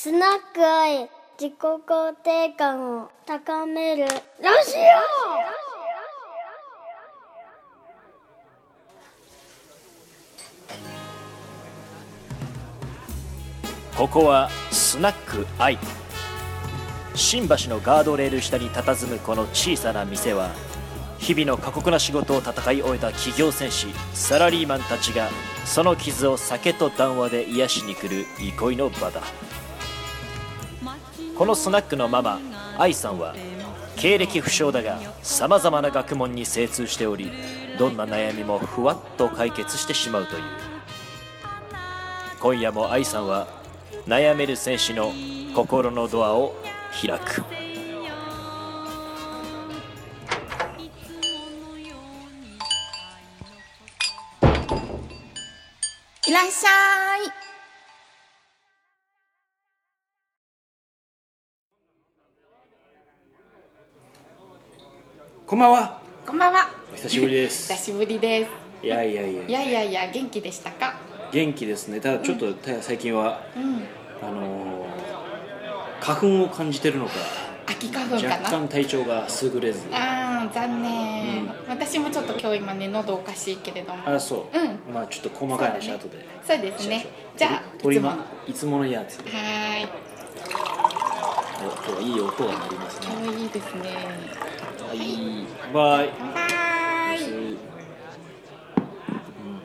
スナック愛自己肯定感を高める。ラジここはスナックアイ新橋のガードレール下に佇むこの小さな店は日々の過酷な仕事を戦い終えた企業戦士サラリーマンたちがその傷を酒と談話で癒しに来る憩いの場だこのスナックのママ愛さんは経歴不詳だがさまざまな学問に精通しておりどんな悩みもふわっと解決してしまうという今夜も愛さんは悩める選手の心のドアを開くいらっしゃい。こんばんは。こんばんは。お久しぶりです久。しぶりです。いやいやいやいやいやいや、元気でしたか？元気ですね。ただちょっと、た最近はうん。あのー花粉を感じてるのか秋花粉かな？若干体調が優れず。ああ、残念、うん私もちょっと今日今ね、喉おかしいけれども。あそう。うんまあちょっと細かい話後で。そうですね。じゃあ、鳥いつもいつものやつ。ーい。お今日はいい音が鳴りますね。今日いいですね。はい。バイ。乾杯。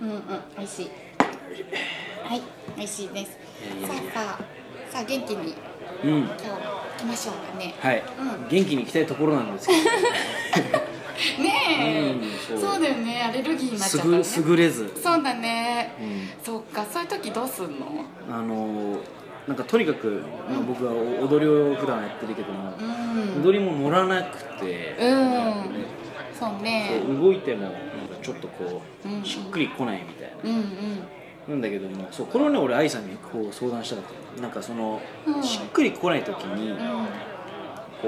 うんうん、美味しい。はい、美味しいです。さあさあ、さあ元気にうん。今日行きましょうかね。はい、うん元気に行きたいところなんですけど、ねえ、うんそうだよね、アレルギーになっちすゃったね。ぐ優れず。そうだね。うん。そっか、そういう時どうすんの？あのーなんかとにかく、まあ、僕は踊りを普段やってるけども、うん。踊りも乗らなくて、うんねそうね。動いてもなんかちょっとこう、うんしっくりこないみたいな、うんうん。なんだけどもそうこれをね俺愛さんにこう相談したかったなんかその、うんしっくりこない時にうん。こ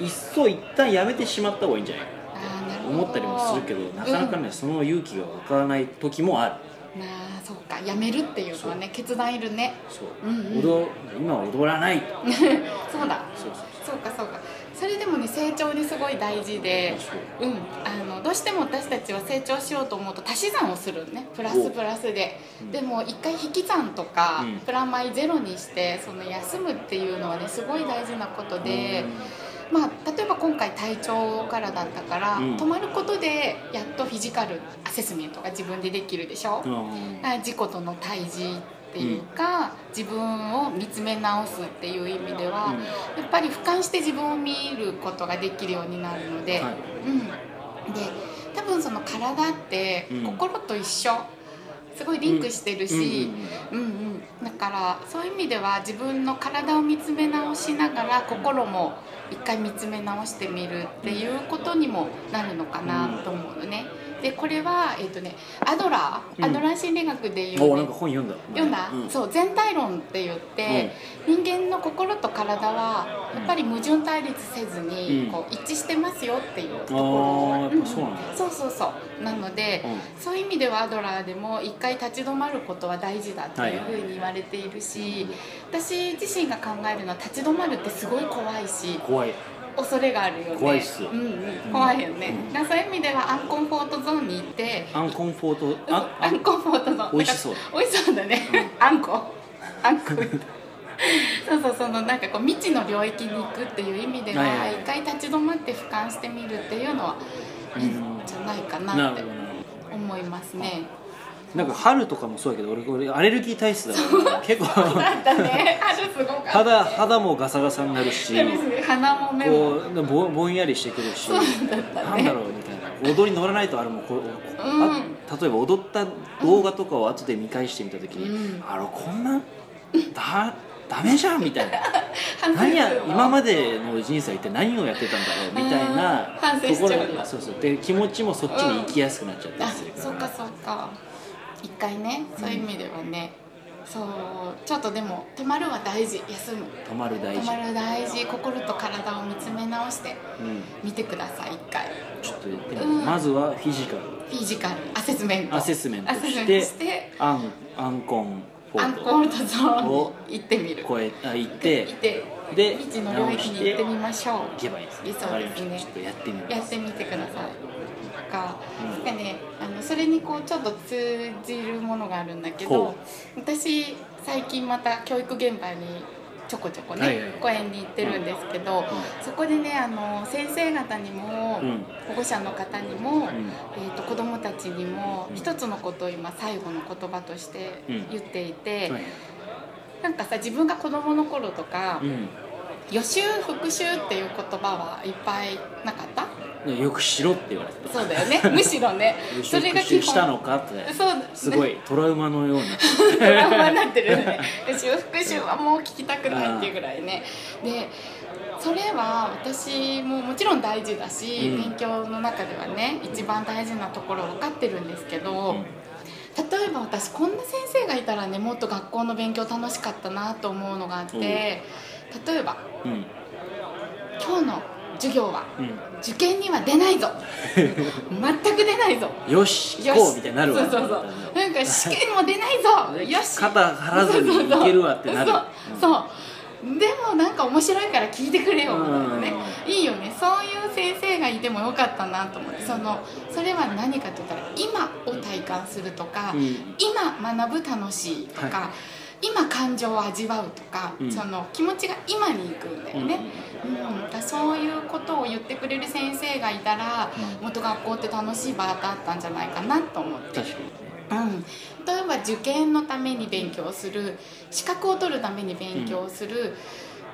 ういっそ一旦やめてしまった方がいいんじゃないかああ、なるほど。思ったりもするけどなかなかね、その勇気がわからない時もあるあ、そっか、やめるっていうのはね、決断いるね。そう、うんうん。踊今は踊らない。と そうだ。そうそうそう。かそうか。それでもね成長にすごい大事で、そううん、あのどうしても私たちは成長しようと思うと足し算をするね。プラスおプラスで、うん。でも一回引き算とか、うん。プラマイゼロにしてその休むっていうのはねすごい大事なことで、まあ、例えば今回体調からだったから、うん。泊まることでやっとフィジカルアセスメントが自分でできるでしょ、うん。だから自己との対峙っていうか、自分を見つめ直すっていう意味では、やっぱり俯瞰して自分を見ることができるようになるので、はい。うん、で多分その体ってうん。心と一緒すごいリンクしてるし、うんうんだからそういう意味では自分の体を見つめ直しながら心も一回見つめ直してみるっていうことにもなるのかなと思うのね。でこれは、えっとね、アドラー、うん。アドラー心理学でいう、ねおなんか本読んだ。読んだ、うん。そう全体論って言って、人間の心と体はやっぱり矛盾対立せずに、うん。こう一致してますよっていうとこあろうなんだ。そうそうそう。なので、うん。そういう意味ではアドラーでも一回立ち止まることは大事だっていうふうに言われているし、私自身が考えるのは立ち止まるってすごい怖いし怖い。恐れがあるよね。怖いっす。ようんうん、怖いよね、うん。そういう意味ではアンコンフォートゾーンに行ってアンコンフォートあアンコンフォートゾーン。美味しそう。美味しそうだね、あん。こあんこそうそうそのなんかこう未知の領域に行くっていう意味ではいはい一回立ち止まって俯瞰してみるっていうのはいいんじゃないかなって思いますね。どなんか春とかもそうだけど俺俺アレルギー体質だから。結構肌肌もガサガサになるし鼻も目もこうぼぼんやりしてくるし、なんだろうみたいな。踊り乗らないとあれもこう、あ例えば踊った動画とかを後で見返してみた時に、うん。あれこんなだダメじゃんみたいな。何や今までの人生一体何をやってたんだろうみたいなところしちゃうんだそうそう。で気持ちもそっちに行きやすくなっちゃったありするから、そうかそうか。一回ねそういう意味ではね、そうちょっとでも止まるは大事。休む。止まる大事。止まる大事。心と体を見つめ直してうん、見てください一回。ちょっと言ってみよう、うん。まずはフィジカル。フィジカル。アセスメント。アセスメントしてして。アンアンコンポアンコールドゾーンに行ってみる。越えあ行っ行てって。で未知の領域に行ってみましょう。行けばいいです。ねそうですね。ちょっとやってみます。やってみてください。か、うん。なんかねあのそれにこうちょっと通じるものがあるんだけほど私最近また教育現場にちょこちょこね、はいはい講演に行ってるんですけど、そこでねあの先生方にも、うん。保護者の方にも、うん。えー、と子どもたちにもうん。一つのことを今最後の言葉としてうん。言っていて、はいなんかさ自分が子どもの頃とか、うん。予習復習っていう言葉はいっぱいなかった？でよくしろって言われてそうだよね。むしろね。それが基本したのかって。そうすごいトラウマのような。トラウマになってるよね。予習復習はもう聞きたくないっていうぐらいね。でそれは私ももちろん大事だし、うん。勉強の中ではね一番大事なところ分かってるんですけど、例えば私こんな先生がいたらねもっと学校の勉強楽しかったなと思うのがあって、うん。例えばうん。今日の授業は。うん。受験には出ないぞ。全く出ないぞ。よしよし。行こうみたいになるわ。そうそうそう。なんか試験にも出ないぞ。よし。肩張らずにいけるわってなる。そう。そう。でもなんか面白いから聞いてくれよみたいなね。いいよね。そういう先生がいてもよかったなと思って。そのそれは何かと言ったら今を体感するとか、うん。今学ぶ楽しいとか、は今感情を味わうとか、うん。その気持ちが今に行くんだよね、うん。だそういうことを言ってくれる先生がいたら、うん。もっと学校って楽しい場だったんじゃないかなと思って。確かに。ねうん、例えば受験のために勉強する資格を取るために勉強する、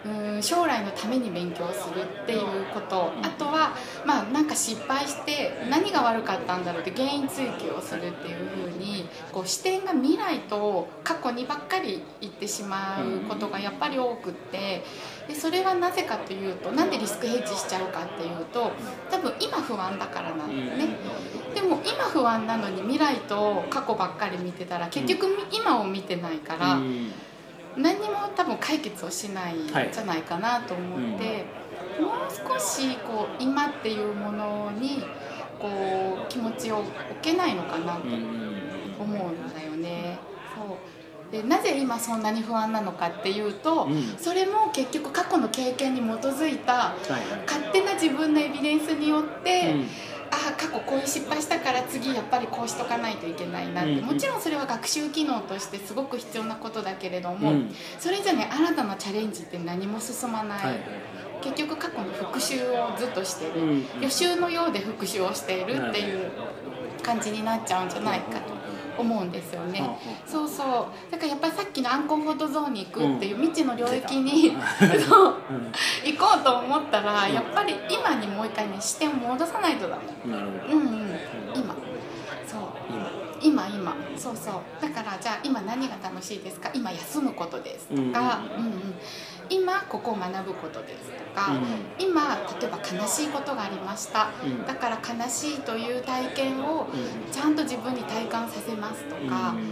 うん、将来のために勉強するっていうこと。あとはまあなんか失敗して何が悪かったんだろうって原因追求をするっていうふうにこう視点が未来と過去にばっかり行ってしまうことがやっぱり多くってでそれはなぜかというとなんでリスクヘッジしちゃうかっていうと多分今不安だからなんだよね。でも今不安なのに未来と過去ばっかり見てたら結局み今を見てないからうん何にも多分解決をしないんじはい。ゃないかなと思って、もう少しこう今っていうものにこう気持ちを置けないのかなとうんうん思うんだよね。そう。でなぜ今そんなに不安なのかっていうと、うん。それも結局過去の経験に基づいたはいはい。勝手な自分のエビデンスによって、うんああ過去こういう失敗したから次やっぱりこうしとかないといけないなって、うんもちろんそれは学習機能としてすごく必要なことだけれども、うん。それじゃね新たなチャレンジって何も進まない、結局過去の復習をずっとしてる、うん予習のようで復習をしているっていう感じになっちゃうんじゃないかと思うんですよね。そうそう。だからやっぱりさっきのアンコンフォートゾーンに行くっていう未知の領域に、そううん。行こうと思ったらやっぱり今にもう一回ね視点を戻さないとダメ。なるほど。うんうん。今。そう。今今。今そうそう。だからじゃあ今何が楽しいですか？今休むことです。とか、うんうん今ここを学ぶことですとか、うん。今例えば悲しいことがありました、うん。だから悲しいという体験をうん。ちゃんと自分に体感させますとか、うん。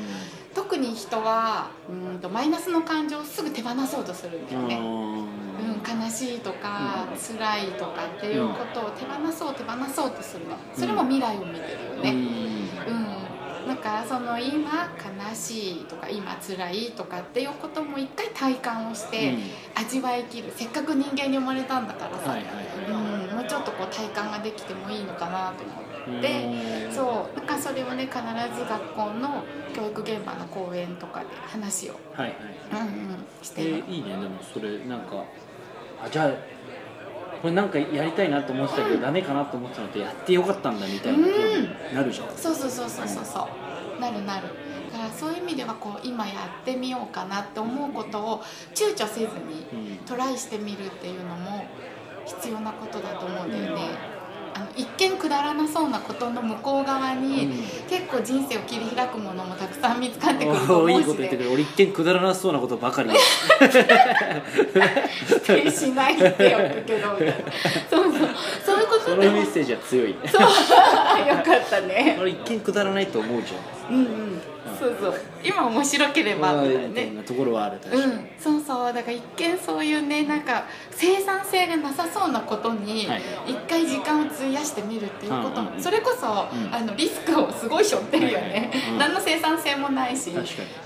特に人はうんとマイナスの感情をすぐ手放そうとするんだよね。うん、悲しいとか、辛いとかっていうことを手放そう手放そうとするの。それも未来を見てるよね、からその今悲しいとか今辛いとかっていうことも一回体感をして味わいきる。せっかく人間に生まれたんだからさ、はいはいうん、もうちょっとこう体感ができてもいいのかなと思はいって、うん。そう。だからそれをね必ず学校の教育現場の講演とかで話を、はいはい。うんうん、してる、えーいいね。でもそれなんかあじゃあこれなんかやりたいなと思ってたけど、ダメかなと思ってたのってやってよかったんだみたいなことになるじゃん、そうそうそうそうそう。そうなるなるだからそういう意味ではこう今やってみようかなって思うことを躊躇せずにうんトライしてみるっていうのも必要なことだと思うんだよね。あの一見くだらなそうなことの向こう側に、うん。結構人生を切り開くものもたくさん見つかってくると思うし ねこと言ってくれ俺一見くだらなそうなことばかり。否定しないってよくけどそうそう。そういうことそのメッセージは強いね。そう。よかったね。俺一見くだらないと思うじゃん。うんうんそうそう。今面白ければみたいなね。みたいなところはある確かに、うん、そうそう。だから一見そういうねなんか生産性がなさそうなことにはい。一回時間を費やしてみるっていうことも、それこそ、ん。あのリスクをすごい背負ってるよね、何の生産性もないし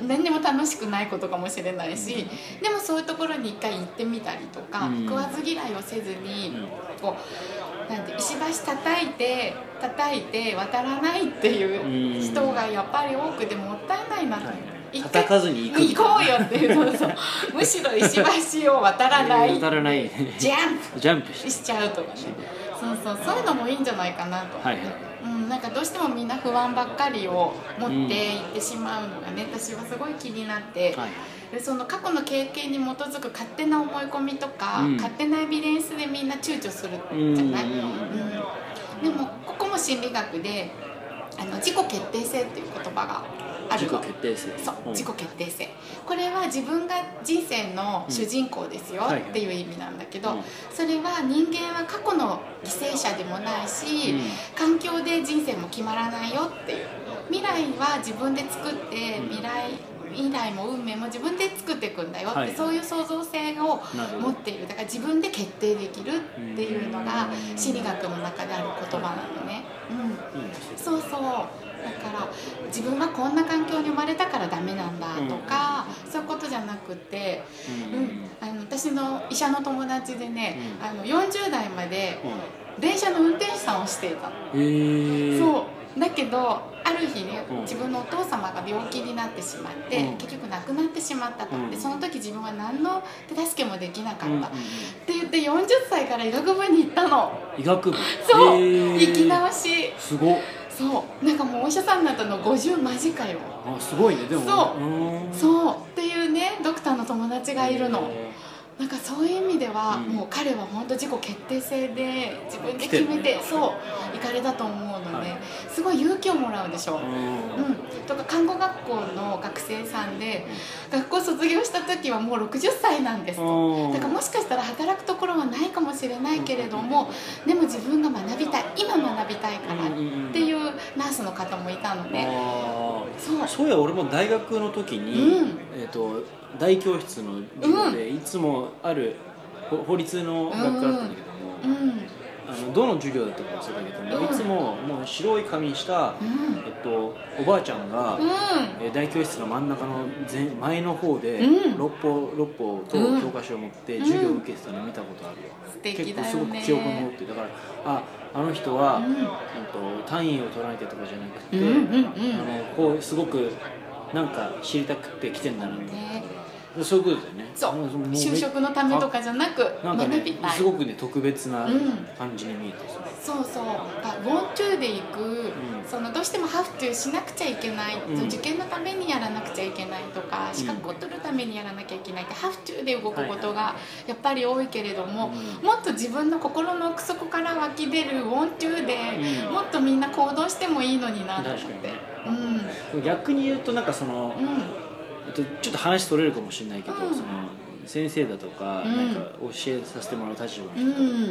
何にも楽しくないことかもしれないし、でもそういうところに一回行ってみたりとか、うん。食わず嫌いをせずに、うん。こうなんて石橋叩いて叩いて渡らないっていう人がやっぱり多くてもったいないなと。思って。一回叩かずに行こうよっていうそうそう。むしろ石橋を渡らない。渡らない。ジャンジャンプ。しちゃうとかね。そうそうそういうのもいいんじゃないかなと。はいはい。うん、なんかどうしてもみんな不安ばっかりを持っていってしまうのがね私はすごい気になって、はいでその過去の経験に基づく勝手な思い込みとか、うん。勝手なエビデンスでみんな躊躇するじゃない、うんうんでもここも心理学であの自己決定性っていう言葉があ自己るの決定性。そううん。自己決定性。これは自分が人生の主人公ですよっていう意味なんだけど、うんそれは人間は過去の犠牲者でもないし、うん。環境で人生も決まらないよっていう。未来は自分で作ってうん。未来未来も運命も自分で作っていくんだよ。って、はい。そういう創造性を持っている。だから自分で決定できるっていうのがうん。心理学の中である言葉なのね。うん。そうそう。だから自分はこんな環境に生まれたからダメなんだとか、そういうことじゃなくて、ううん。ん、あの私の医者の友達でね、うん。あの40代までう電車の運転手さんをしていたえそう。だけどある日ね、うん。自分のお父様が病気になってしまって、うん。結局亡くなってしまったと、うん。でその時自分は何の手助けもできなかった、って言って40歳から医学部に行ったの。医学部？そう、へー。生き直し。すごっ。そう。なんかもうお医者さんになったの50間近よあすごいねでも。そう。そう。っていうねドクターの友達がいるの。へなんかそういう意味では、うん。もう彼は本当自己決定性で自分で決めてそう行かれたと思うので、はい。すごい勇気をもらうでしょ、ーうん。うん。とか看護学校の学生さんで、学校卒業した時はもう60歳なんですと、うん。だからもしかしたら働くところはないかもしれないけれども、でも自分が学びたい。今学びたいからっていうナースの方もいたのね、あそう。ーそういや俺も大学の時に、うん。えー、と大教室の授業で、いつもあるほ法律の学科だったんだけども、うん。あのどの授業だったか忘れたけども、うん。いつももう白い髪にした、うん。えっと、おばあちゃんが、うん。えー大教室の真ん中の前前の方で、うん。六法六法とうん。教科書を持ってうん授業を受けてたの見たことあるわ、素敵だ結構すごく記憶に残ってるだからああの人は、うん。うんと単位を取らなきゃとかじゃなくて、あのこうすごくなんか知りたくて来てんだなって、ねそういうことだよね。そう。就職のためとかじゃなくなんかね学びたい。すごくね特別なうん。感じに見えてそそうそう。あ want to で行く、ん。そのどうしても have to しなくちゃいけない、うん。受験のためにやらなくちゃいけないとか資格を取るためにやらなきゃいけないって have to で動くことがやっぱり多いけれども、うん。もっと自分の心の奥底から湧き出る want to で、うん。もっとみんな行動してもいいのになと思ってうん。逆に言うとなんかその、うんとちょっと話取れるかもしれないけど、うん。その先生だとか,、うん。なんか教えさせてもらう立場の人とかって、うん。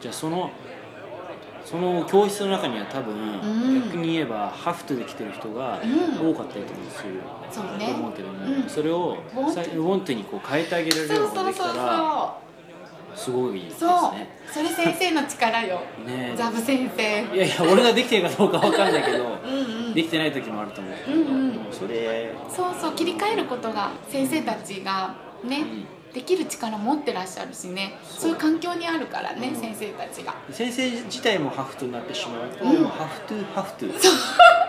じゃあそのその教室の中には多分、ん。逆に言えばハフトで来てる人がうん。多かったりとかするそうね。と思うけども、うん。それをウォンテにこう変えてあげられるようそうそう。にできたらすごいですそうそう。ね。それ先生の力よ。ねザブ先生。いやいや俺ができてるかどうかわかんないけど、うんうん。できてない時もあると思う。うんうん。それ。そうそう切り替えることが先生たちがね、ん。できる力持ってらっしゃるしね。そう。いう環境にあるからね、うん。先生たちが。先生自体も have to になってしまうと、うん。ハフトゥハフトゥ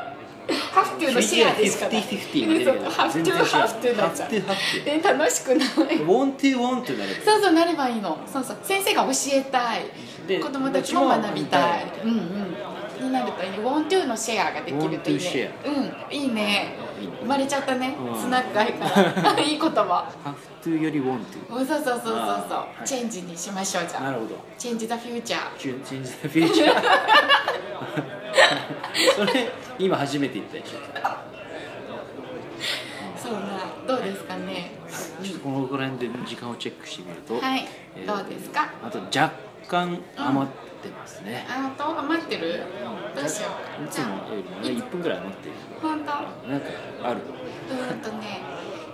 have to のシェアでしかない50-50が出るけどハフトゥーハフトゥーになっちゃうで楽しくない want to want to なればそうそうなればいいのそうそう先生が教えたい。で子供たちも学びたい。うんうん。になるといいね。 want to のシェアができるといい Want to ねうんいいね。生まれちゃったね、うん。スナック愛からいい言葉。ハフトゥよりウォントゥうんそうそうそうそうそう、チェンジにしましょうじゃあ。なるほど。チェンジ・ザ・フューチャー。チェンジ・ザ・フューチャー。それ今初めて言ったでしょ。そうなどうですかね、このぐらいで時間をチェックしてみると、はいえーどうですか？あと若干余ってますね、あ本当余ってる？どうしよいうつじゃもよりもね1分ぐらい余ってる。本当？なんかある？うーんとね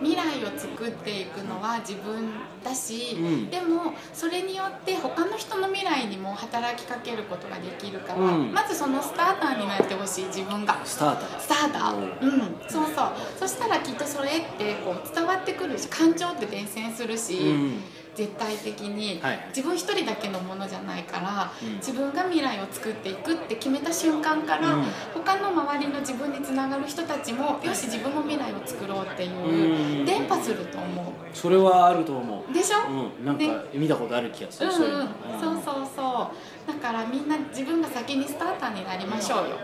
未来を作っていくのは自分だし、うん。でもそれによって他の人の未来にも働きかけることができるから、うん。まずそのスターターになってほしい自分が。スターター。スターター。うん。そうそう。そしたらきっとそれってこう伝わってくるし感情って伝染するし、うん絶対的に、はい。自分一人だけのものじゃないから、うん。自分が未来を作っていくって決めた瞬間から、うん。他の周りの自分につながる人たちもよし自分も未来を作ろうっていう、うん。伝播すると思それはあると思う。うでしょ、うん、なんか見たことある気がする、うんそうん、そうそうそう。だからみんな自分が先にスターターになりましょうよ。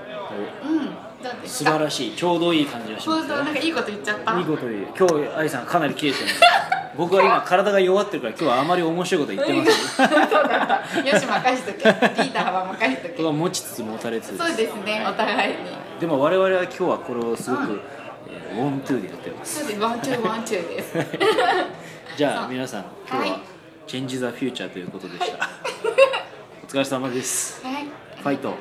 うん。どうですか素晴らしい。ちょうどいい感じがしますなんかいいこと言っちゃった。いいこと言う。今日愛さんかなり切れてる 僕は今体が弱ってるから今日はあまり面白いこと言ってません。そうだった。よし任しとけ。リーダーは任しとけ。僕は持ちつつ持たれつつそうですねお互いに。でも我々は今日はこれをすごく、うんえーウォントゥーでやってます。そうですワンチューワンーです。じゃあ皆さん今日ははい「チェンジ・ザ・フューチャー」ということでした、お疲れ様です。はい。ファイト